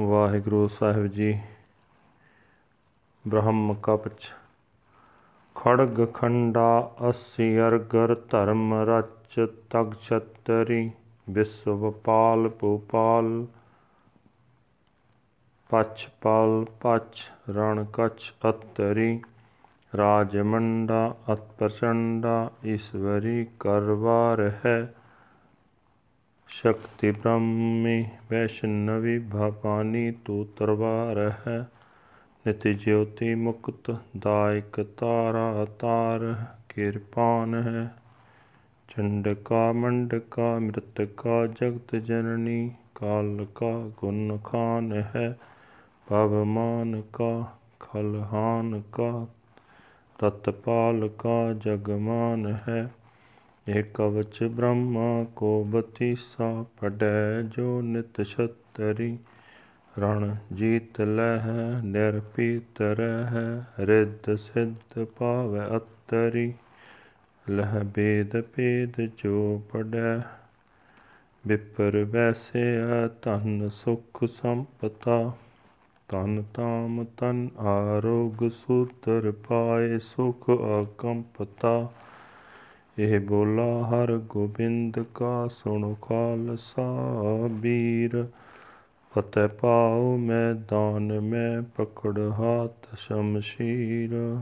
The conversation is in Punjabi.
ਵਾਹਿਗੁਰੂ ਸਾਹਿਬ ਜੀ। ਬ੍ਰਹਮ ਕਪਚ ਖੜਗ ਖੰਡਾ ਅਸੀ ਅਰਗਰ ਧਰਮ ਰਚ ਤਗ ਛਤਰੀ ਵਿਸਵਪਾਲ ਭੂਪਾਲ ਪਛ ਪਾਲ ਪਛ ਰਣ ਕਛ ਅਤਰੀ ਰਾਜਮੰਡਾ ਅਤ ਪ੍ਰਚੰਡਾ ਈਸ਼ਵਰੀ ਕਰਵਾਰ ਹੈ ਸ਼ਕਤੀ ਬ੍ਰਹਮੀ ਵੈਸ਼ਨਵੀ ਭਵਾਨੀ ਤੂ ਤਰਵਾਰ ਹੈ। ਨਿਤ ਜਿਉਤੀ ਮੁਕਤ ਦਾਇਕ ਤਾਰਾ ਤਾਰ ਕਿਰਪਾਨ ਹੈ। ਚੰਡਕਾ ਮੰਡਕਾ ਮ੍ਰਿਤਕਾ ਜਗਤ ਜਨਨੀ ਕਾਲ ਕਾ ਗੁਣ ਖਾਨ ਹੈ। ਪਵਮਾਨ ਕਾ ਖਲਹਾਨ ਕਾ ਰਤਪਾਲ ਕਾ ਜਗਮਾਨ ਹੈ। ਇਹ ਕਵਚ ਬ੍ਰਹਮਾ ਕੋ ਬਤੀਸਾ ਪੜੈ ਜੋ ਨਿਤ ਛਤਰੀ। ਰਣ ਜੀਤ ਲਹਿ, ਨਿਰਪੀਤ ਰਹਿ, ਰਿੱਧ ਸਿੱਧ ਪਾਵੈ ਅਤਰੀ। ਲਹਿ ਬੇਦ ਭੇਦ ਜੋ ਪੜੈ ਵਿਪਰ ਵੈਸੇ ਧਨ ਸੁਖ ਸੰਪਤਾ। ਤਨ ਤਾਮ ਤਨ ਆਰੋਗ ਸੂਤਰ ਪਾਏ ਸੁਖ ਅਕੰਪਤਾ। ਇਹ ਬੋਲਾ, ਹਰ ਗੋਬਿੰਦ ਕਾ ਸੁਣ ਖਾਲਸਾ ਬੀਰ। ਫਤਿਹ ਪਾਉ ਮੈਦਾਨ ਮੈਂ ਪਕੜ ਹਾਥ ਸ਼ਮਸ਼ੀਰ।